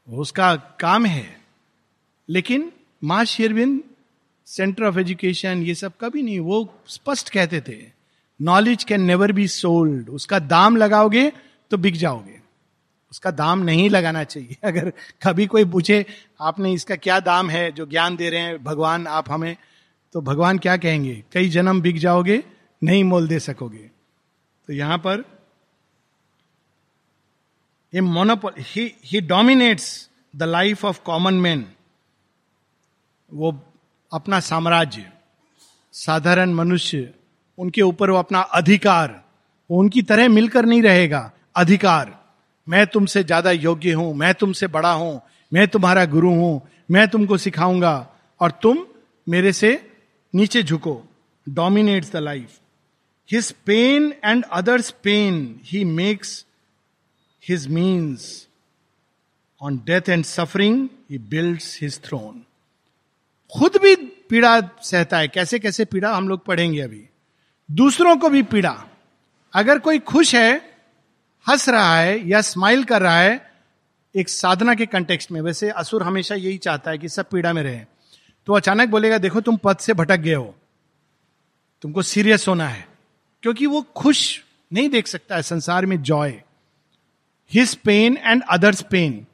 उसका काम है। लेकिन माँ शेरविंद सेंटर ऑफ़ एजुकेशन ये सब कभी नहीं, वो स्पष्ट कहते थे knowledge can never be sold उसका दाम लगाओगे तो बिक जाओगे। उसका दाम नहीं लगाना चाहिए। अगर कभी कोई पूछे, आपने इसका क्या दाम है जो ज्ञान दे रहे हैं? भगवान, आप हमें तो भगवान क्या कहेंगे? कई जन्म बिक जाओगे, नहीं मोल दे सकोगे। तो यहाँ पर a monopole he dominates the life of common man वो अपना साम्राज्य, साधारण मनुष्य, उनके ऊपर वो अपना अधिकार, वो उनकी तरह मिलकर नहीं रहेगा, अधिकार। मैं तुमसे ज़्यादा योग्य हूँ, मैं तुमसे बड़ा हूँ, मैं तुम्हारा गुरु हूँ, मैं तुमको सिखाऊँगा, और तुम मेरे से नीचे झुको। Dominates the life his pain and others' pain he makes his means on death and suffering he build his throne खुद भी पीड़ा सहता है। कैसे कैसे पीड़ा? हम लोग पढ़ेंगे अभी। दूसरों को भी पीड़ा। अगर कोई खुश है हंस रहा है या स्माइल कर रहा है, एक साधना के कंटेक्स्ट में। वैसे असुर हमेशा यही चाहता है कि सब पीड़ा में रहे। तो अचानक बोलेगा, देखो, तुम पद से भटक गए हो। तुमको सीरियस होना है। क्योंकि वो खुश नहीं देख सकता है संसार में joy his pain and others' pain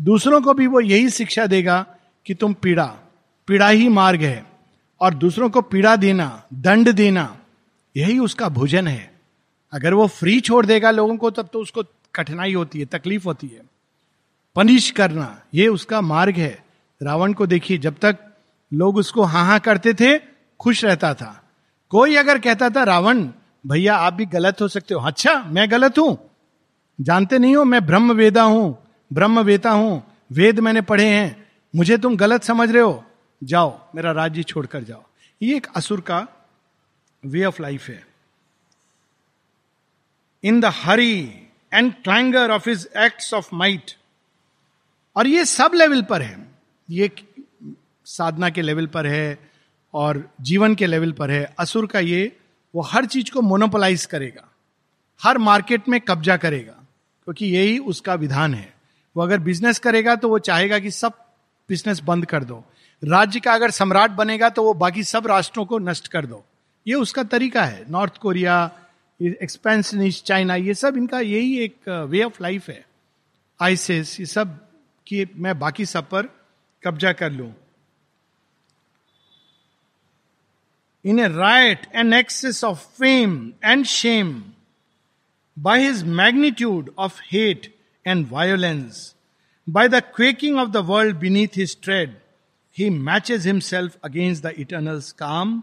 दूसरों को भी वो यही शिक्षा देगा कि तुम पीड़ा। पीड़ा ही मार्ग है। और दूसरों को पीड़ा देना, दंड देना, यही उसका भोजन है। अगर वो फ्री छोड़ देगा लोगों को, तब तो उसको कठिनाई होती है, तकलीफ़ होती है। पनिश करना, ये उसका मार्ग है। रावण को देखिए, जब तक लोग उसको हा हा करते थे, खुश रहता था। कोई अगर कहता था, रावण, भैया, आप भी गलत हो सकते हो। अच्छा मैं गलत हूँ। जानते नहीं हो, मैं ब्रह्म वेदा हूँ। ब्रह्म वेता हूँ। वेद मैंने पढ़े हैं। मुझे तुम गलत समझ रहे हो। जाओ, मेरा राज्य छोड़कर जाओ। ये एक असुर का वे ऑफ़ लाइफ है। In the hurry and clangour of his acts of might और ये सब लेवल पर है। ये साधना के लेवल पर है और जीवन के लेवल पर है। असुर का ये, वो हर चीज़ को मोनोपोलाइज करेगा। हर मार्केट में कब्जा करेगा। क्योंकि यही उसका विधान है। वो अगर बिज़नेस करेगा तो वो चाहेगा कि सब बिज़नेस बंद कर दो। राज्य का अगर सम्राट बनेगा तो वो बाकी सब राष्ट्रों को नष्ट कर दो। ये उसका तरीका है। नॉर्थ कोरिया एक्सपेंस चाइना ये सब इनका यही एक वे ऑफ़ लाइफ है। आइसिस ये सब कि मैं बाकी सब पर कब्जा कर लू। In a right an excess of fame and shame by his magnitude of hate and violence by the quaking of the world beneath his tread he matches himself against the eternal's calm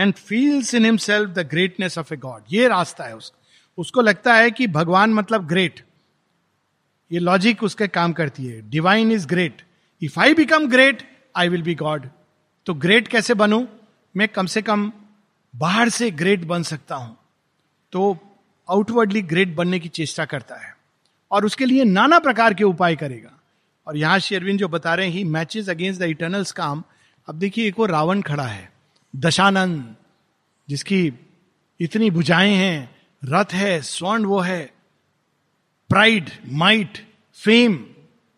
and feels in himself the greatness of a god ये रास्ता है उसका। उसको लगता है कि भगवान मतलब ग्रेट ये लॉजिक उसके काम करती है। Divine is great if I become great I will be God तो ग्रेट कैसे बनू? मैं कम से कम बाहर से ग्रेट बन सकता हूँ। तो आउटवर्डली ग्रेट बनने की चेष्टा करता है। और उसके लिए नाना प्रकार के उपाय करेगा। और यहाँ शेरविन जो बता रहे हैं he matches against the eternal's calm. अब देखिए, एक और रावण खड़ा है। दशानंद, जिसकी इतनी बुझाएँ हैं, रथ है, स्वर्ण वो है प्राइड माइट फेम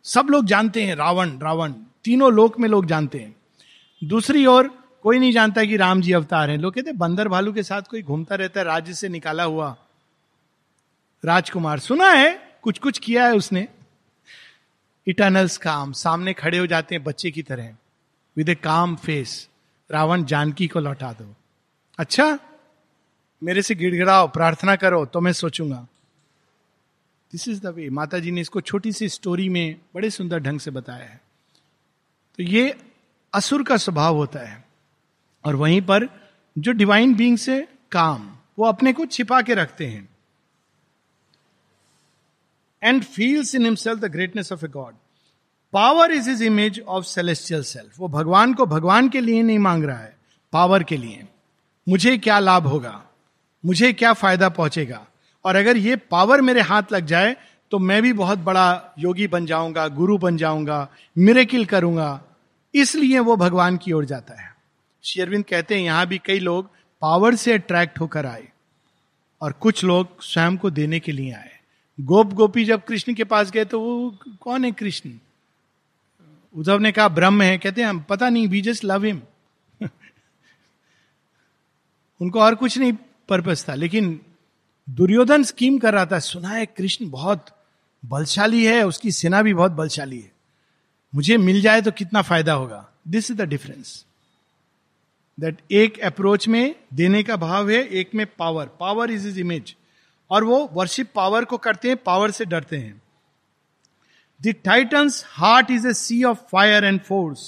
सब लोग जानते हैं, रावण रावण, तीनों लोक में लोग जानते हैं। दूसरी ओर, कोई नहीं जानता कि राम जी अवतार हैं। लोग कहते बंदर भालू के साथ कोई घूमता रहता है, राज्य से निकाला हुआ राजकुमार। सुना है कुछ कुछ किया है उसने। इटर्नल्स काम, सामने खड़े हो जाते हैं, बच्चे की तरह। विद ए काम फेस रावण जानकी को लौटा दो। अच्छा मेरे से गिड़गिड़ाओ, प्रार्थना करो तो मैं सोचूँगा। दिस इज़ द वे माता जी ने इसको छोटी सी स्टोरी में बड़े सुंदर ढंग से बताया है। तो ये असुर का स्वभाव होता है। और वहीं पर जो डिवाइन बींग से काम, वो अपने को छिपा के रखते हैं। And feels in himself the greatness of a god power is his image of celestial self वो भगवान को भगवान के लिए नहीं मांग रहा है पावर के लिए। मुझे क्या लाभ होगा? मुझे क्या फ़ायदा पहुंचेगा? और अगर ये पावर मेरे हाथ लग जाए तो मैं भी बहुत बड़ा योगी बन जाऊँगा, गुरु बन जाऊँगा मिरेकिल करूँगा। इसलिए वो भगवान की ओर जाता है। शेरविंद कहते हैं, यहाँ भी कई लोग पावर से अट्रैक्ट होकर आए और कुछ लोग स्वयं को देने के लिए आए। गोप गोपी जब कृष्ण के पास गए तो वो कौन है कृष्ण? उद्धव ने कहा, ब्रह्म है। कहते हैं पता नहीं वी जस्ट लव हिम उनको और कुछ नहीं पर्पज था, लेकिन दुर्योधन स्कीम कर रहा था सुना है कृष्ण बहुत बलशाली है, उसकी सेना भी बहुत बलशाली है। मुझे मिल जाए तो कितना फ़ायदा होगा? This is the difference that एक अप्रोच में देने का भाव है, एक में power power is his image और वो वर्शिप पावर को करते हैं पावर से डरते हैं। The Titan's heart is a sea of fire and force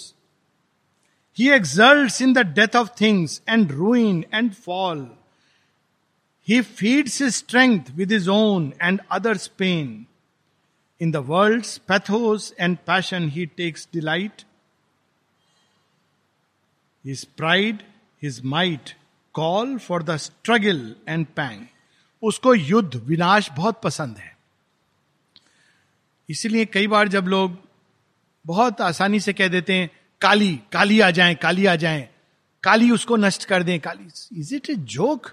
he exults in the death of things and ruin and fall he feeds his strength with his own and others' pain in the world pathos and passion he takes delight His pride, his might call for the struggle and pang. उसको युद्ध विनाश बहुत पसंद है इसीलिए कई बार जब लोग बहुत आसानी से कह देते हैं, काली काली आ जाए, काली आ जाए, काली उसको नष्ट कर दें, Kali. Is it a joke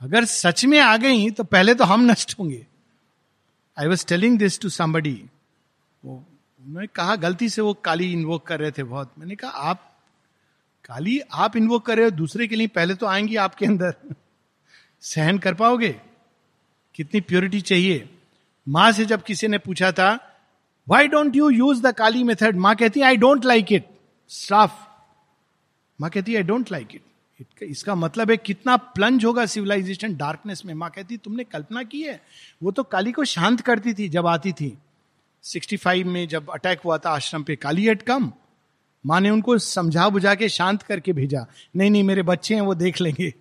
अगर सच में आ गई तो पहले तो हम नष्ट होंगे। I was telling this to somebody वो, उन्होंने कहा, गलती से वो काली इन्वोक कर रहे थे बहुत। मैंने कहा, आप काली, आप इन्वोक कर रहे हो, दूसरे के लिए पहले तो आएँगी आपके अंदर। सहन कर पाओगे? कितनी प्योरिटी चाहिए? माँ से जब किसी ने पूछा था why don't you use the Kali method माँ कहती I don't like it staff माँ कहती आई डोंट लाइक इट इसका मतलब है कितना प्लंज होगा सिविलाइजेशन डार्कनेस में। माँ कहती, तुमने कल्पना की है? वो तो काली को शांत करती थी जब आती थी। 65 में जब अटैक हुआ था आश्रम पे काली एट कम माँ ने उनको समझा बुझा के शांत करके भेजा। नहीं नहीं, मेरे बच्चे हैं, वो देख लेंगे।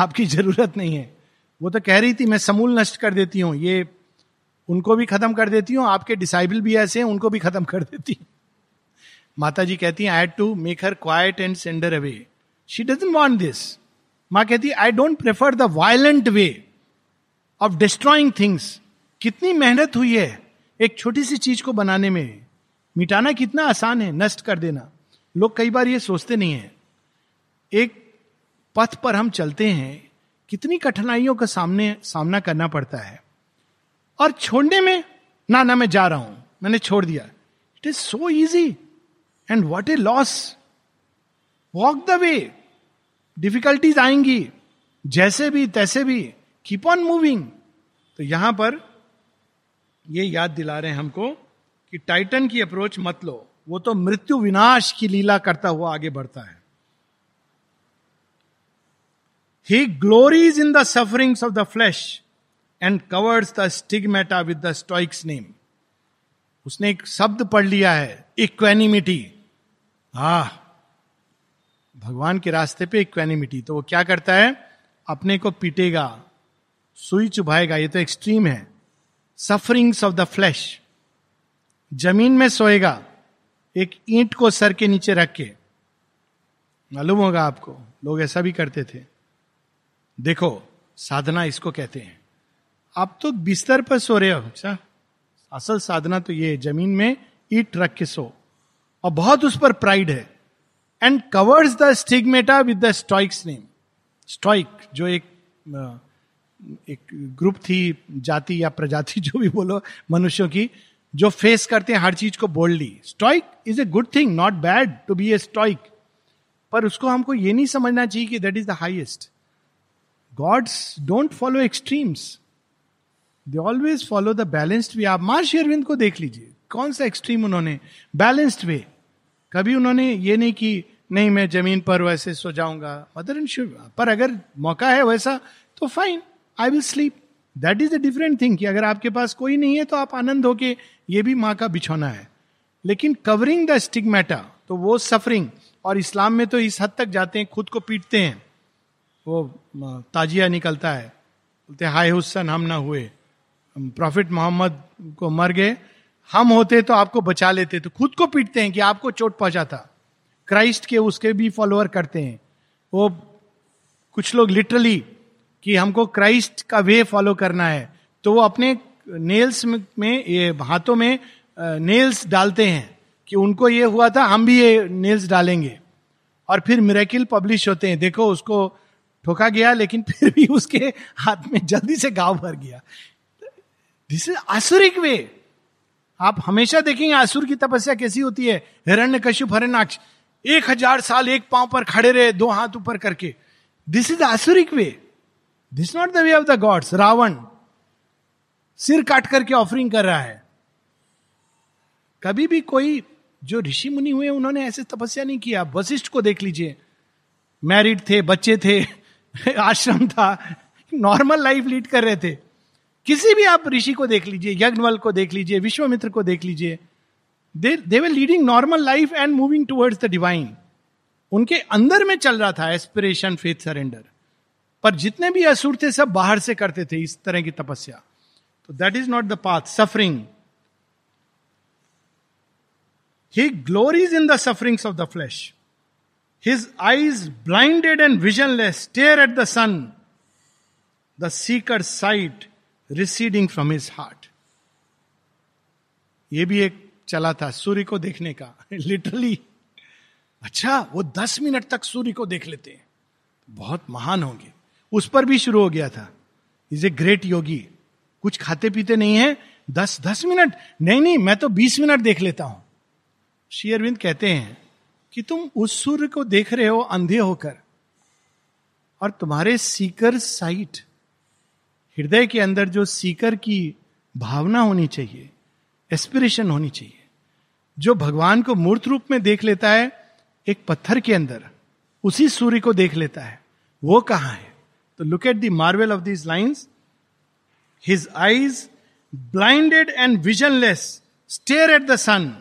आपकी ज़रूरत नहीं है। वो तो कह रही थी, मैं समूल नष्ट कर देती हूँ। ये उनको भी खत्म कर देती हूँ, आपके डिसाइबल भी ऐसे हैं, उनको भी खत्म कर देती हूँ। माता जी कहती हैं I to make her quiet and send her away she doesn't want this माँ कहती I don't prefer the violent way of destroying things कितनी मेहनत हुई है एक छोटी सी चीज़ को बनाने में। मिटाना कितना आसान है, नष्ट कर देना। लोग कई बार ये सोचते नहीं है। एक पथ पर हम चलते हैं, कितनी कठिनाइयों का सामने, सामना करना पड़ता है। और छोड़ने में ना ना मैं जा रहा हूँ। मैंने छोड़ दिया। It is so easy and what a loss walk the way difficulties आएँगी। जैसे भी, तैसे भी। कीप ऑन मूविंग तो यहाँ पर ये याद दिला रहे हैं हमको कि टाइटन की अप्रोच मत लो। वो तो मृत्यु विनाश की लीला करता हुआ आगे बढ़ता है। He glories in the sufferings of the flesh and covers the stigmata with the stoic's name उसने एक शब्द पढ़ लिया है इक्वेनिमिटी हा, भगवान के रास्ते पे इक्वेनिमिटी तो वो क्या करता है? अपने को पीटेगा, सुई चुभाएगा, ये तो एक्सट्रीम है. सफरिंग्स ऑफ़ द फ्लैश ज़मीन में सोएगा, एक ईंट को सर के नीचे रख के। मालूम होगा आपको, लोग ऐसा भी करते थे। देखो, साधना इसको कहते हैं। आप तो बिस्तर पर सो रहे हो अच्छा? असल साधना तो ये है, ज़मीन में ईट रख के सो। और बहुत उस पर प्राइड है। And covers the stigmata with the stoic's name stoic जो एक एक ग्रुप थी, जाति या प्रजाति, जो भी बोलो, मनुष्यों की, जो फेस करते हैं, हर चीज़ को boldly stoic is a good thing not bad to be a stoic पर उसको हमको ये नहीं समझना चाहिए कि that is the highest gods don't follow extremes they always follow the balanced way आप माँ शेरविंद को देख लीजिए। कौन सा एक्सट्रीम उन्होंने? बैलेंस्ड वे कभी उन्होंने ये नहीं कि, नहीं, मैं ज़मीन पर वैसे सो जाऊँगा। मदर एंड शिव पर अगर मौका है वैसा तो fine I will sleep that is a different thing कि अगर आपके पास कोई नहीं है तो आप आनंद होके ये भी माँ का बिछोना है। लेकिन कवरिंग द स्टिगमेटा तो वो सफरिंग और इस्लाम में तो इस हद तक जाते हैं, खुद को पीटते हैं। वो ताजिया निकलता है। बोलते हाय हुसन हम ना हुए। प्रॉफिट मोहम्मद को मर गए, हम होते तो आपको बचा लेते तो खुद को पीटते हैं कि आपको चोट पहुंचाता। क्राइस्ट के उसके भी फॉलोअर करते हैं। वो कुछ लोग लिटरली कि हमको क्राइस्ट का वे फॉलो करना है तो वो अपने नेल्स में ये हाथों में नेल्स डालते हैं कि उनको ये हुआ था, हम भी ये नेल्स डालेंगे। और फिर मिरेकिल पब्लिश होते हैं। देखो, उसको ठोका गया, लेकिन फिर भी उसके हाथ में जल्दी से गाँव भर गया। दिस इज़ आसुरिक वे आप हमेशा देखेंगे आसुर की तपस्या कैसी होती है? हिरण्य कश्यप हरणाक्ष एक हज़ार साल एक पाँव पर खड़े रहे, दो हाथ ऊपर करके। This is आसुरिक way this not the way of the gods Ravan सिर काट करके ऑफरिंग कर रहा है। कभी भी कोई जो ऋषि मुनि हुए, उन्होंने ऐसे तपस्या नहीं किया। वशिष्ठ को देख लीजिए। मैरिड थे, बच्चे थे, आश्रम था नॉर्मल लाइफ लीड कर रहे थे। किसी भी आप ऋषि को देख लीजिए यज्ञवल को देख लीजिए, विश्वमित्र को देख लीजिए they were leading normal life and moving towards the divine उनके अंदर में चल रहा था एस्पिरेशन फेथ सरेंडर पर जितने भी असुर थे, सब बाहर से करते थे इस तरह की तपस्या। तो that is not the path suffering he glories in the sufferings of the flesh his eyes blinded and visionless stare at the sun the seeker sight receding from his heart ये भी एक चला था सूर्य को देखने का। लिटरली अच्छा वो दस मिनट तक सूर्य को देख लेते हैं। बहुत महान होंगे। उस पर भी शुरू हो गया था। इज़ ए ग्रेट योगी कुछ खाते पीते नहीं है। दस दस मिनट? नहीं नहीं, मैं तो बीस मिनट देख लेता हूँ। श्री अरविंद कहते हैं कि तुम उस सूर्य को देख रहे हो, अंधे होकर। और तुम्हारे सीकर साइट हृदय के अंदर जो सीकर की भावना होनी चाहिए एस्पिरेशन होनी चाहिए, जो भगवान को मूर्त रूप में देख लेता है, एक पत्थर के अंदर, उसी सूर्य को देख लेता है, वो कहाँ है? तो look at the marvel of these lines his eyes blinded and visionless stare at the sun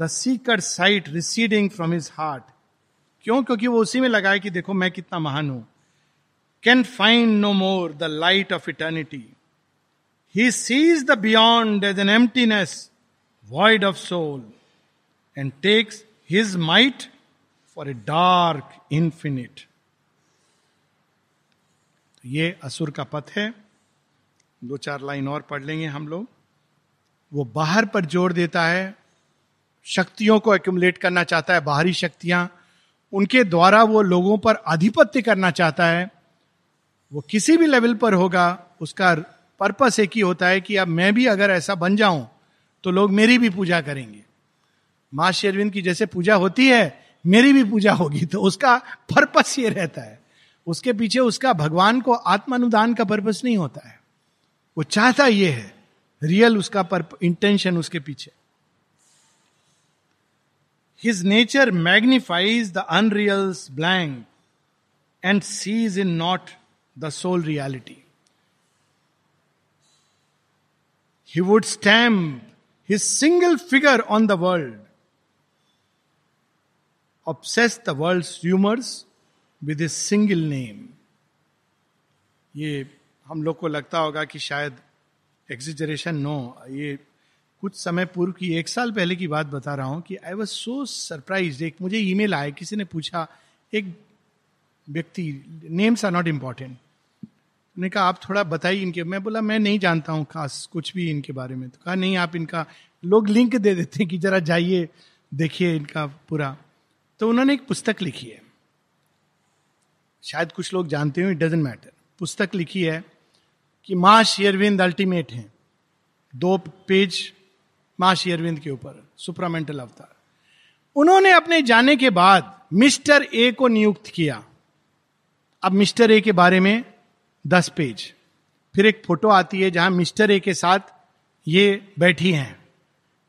the seeker sight receding from his heart क्यों? क्योंकि वो उसी में लगाए कि देखो मैं कितना महान हूँ। Can find no more the light of eternity he sees the beyond as an emptiness void of soul and takes his might for a dark infinite ये असुर का पथ है। दो चार लाइन और पढ़ लेंगे हम लोग। वो बाहर पर ज़ोर देता है। शक्तियों को एक्यूमुलेट करना चाहता है, बाहरी शक्तियाँ। उनके द्वारा वो लोगों पर आधिपत्य करना चाहता है। वो किसी भी लेवल पर होगा, उसका पर्पस एक ही होता है कि अब मैं भी अगर ऐसा बन जाऊँ तो लोग मेरी भी पूजा करेंगे। माँ शेरविंद की जैसे पूजा होती है, मेरी भी पूजा होगी तो उसका पर्पस ये रहता है। उसके पीछे उसका भगवान को आत्मानुदान का पर्पस नहीं होता है। वो चाहता ये है, रियल उसका इंटेंशन उसके पीछे। His nature magnifies the unreal's blank and sees in not the sole reality. He would stamp his single figure on the world, obsess the world's humors with his single name. ये हम लोग को लगता होगा कि शायद एक्सिजरेशन नो ये कुछ समय पूर्व की एक साल पहले की बात बता रहा हूँ कि आई वॉज़ सो सरप्राइज़ एक मुझे ईमेल आया किसी ने पूछा एक व्यक्ति नेम्स आर नॉट इंपॉर्टेंट ने कहा, आप थोड़ा बताइए इनके मैं बोला, मैं नहीं जानता हूँ खास कुछ भी इनके बारे में। तो कहा, नहीं, आप इनका, लोग लिंक दे देते हैं कि जरा जाइए, देखिए इनका पूरा। तो उन्होंने एक पुस्तक लिखी है। शायद कुछ लोग जानते हो इट डजेंट मैटर पुस्तक लिखी है कि माँ शेयरविंद अल्टीमेट है। दो पेज माँ अरविंद के ऊपर, सुपरामेंटल अवतार। उन्होंने अपने जाने के बाद मिस्टर ए को नियुक्त किया। अब मिस्टर ए के बारे में दस पेज। फिर एक फ़ोटो आती है जहाँ मिस्टर ए के साथ ये बैठी हैं।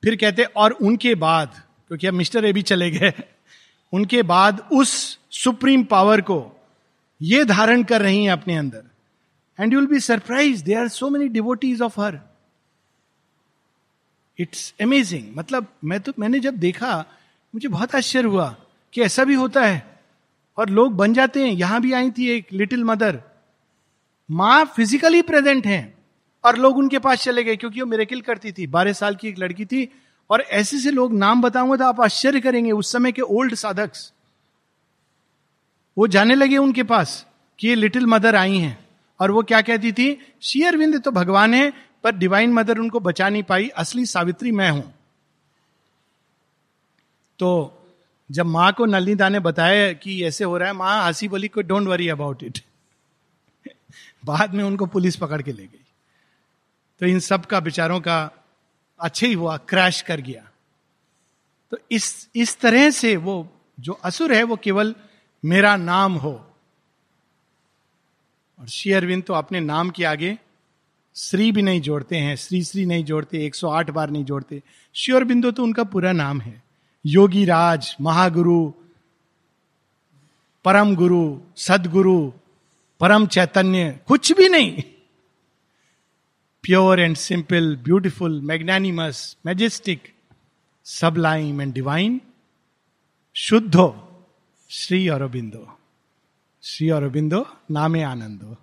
फिर कहते, और उनके बाद, क्योंकि अब मिस्टर ए भी चले गए। उनके बाद उस सुप्रीम पावर को ये धारण कर रही हैं अपने अंदर। And you will be surprised they are so many devotees of her it's amazing मतलब मैं तो मैंने जब देखा, मुझे बहुत आश्चर्य हुआ कि ऐसा भी होता है। और लोग बन जाते हैं। यहाँ भी आई थी एक लिटिल मदर माँ फिजिकली प्रेजेंट है और लोग उनके पास चले गए क्योंकि वो मेरेकिल करती थी। बारह साल की एक लड़की थी और ऐसे से लोग नाम बताऊँगा तो आप आश्चर्य करेंगे, उस समय के ओल्ड साधक। वो जाने लगे उनके पास कि ये लिटिल मदर आई हैं और वो क्या कहती थी शेयरविंद तो भगवान है, पर डिवाइन मदर उनको बचा नहीं पाई, असली सावित्री मैं हूँ। तो जब माँ को नलिदा ने बताया कि ऐसे हो रहा है, माँ हँसी बोली को डोंट वरी अबाउट इट बाद में उनको पुलिस पकड़ के ले गई। तो इन सब का विचारों का अच्छे ही हुआ, क्रैश कर गया। तो इस इस तरह से वो जो असुर है वो केवल मेरा नाम हो। और शेयरविंद तो अपने नाम के आगे श्री भी नहीं जोड़ते हैं, श्री श्री नहीं जोड़ते 108 बार नहीं जोड़ते। श्योर बिंदु तो उनका पूरा नाम है। योगी राज महागुरु परम गुरु सदगुरु परम चैतन्य कुछ भी नहीं। Pure and simple beautiful magnanimous majestic sublime and divine शुद्ध हो श्री अरबिंदो। श्री अरबिंदो, नामे आनंदो।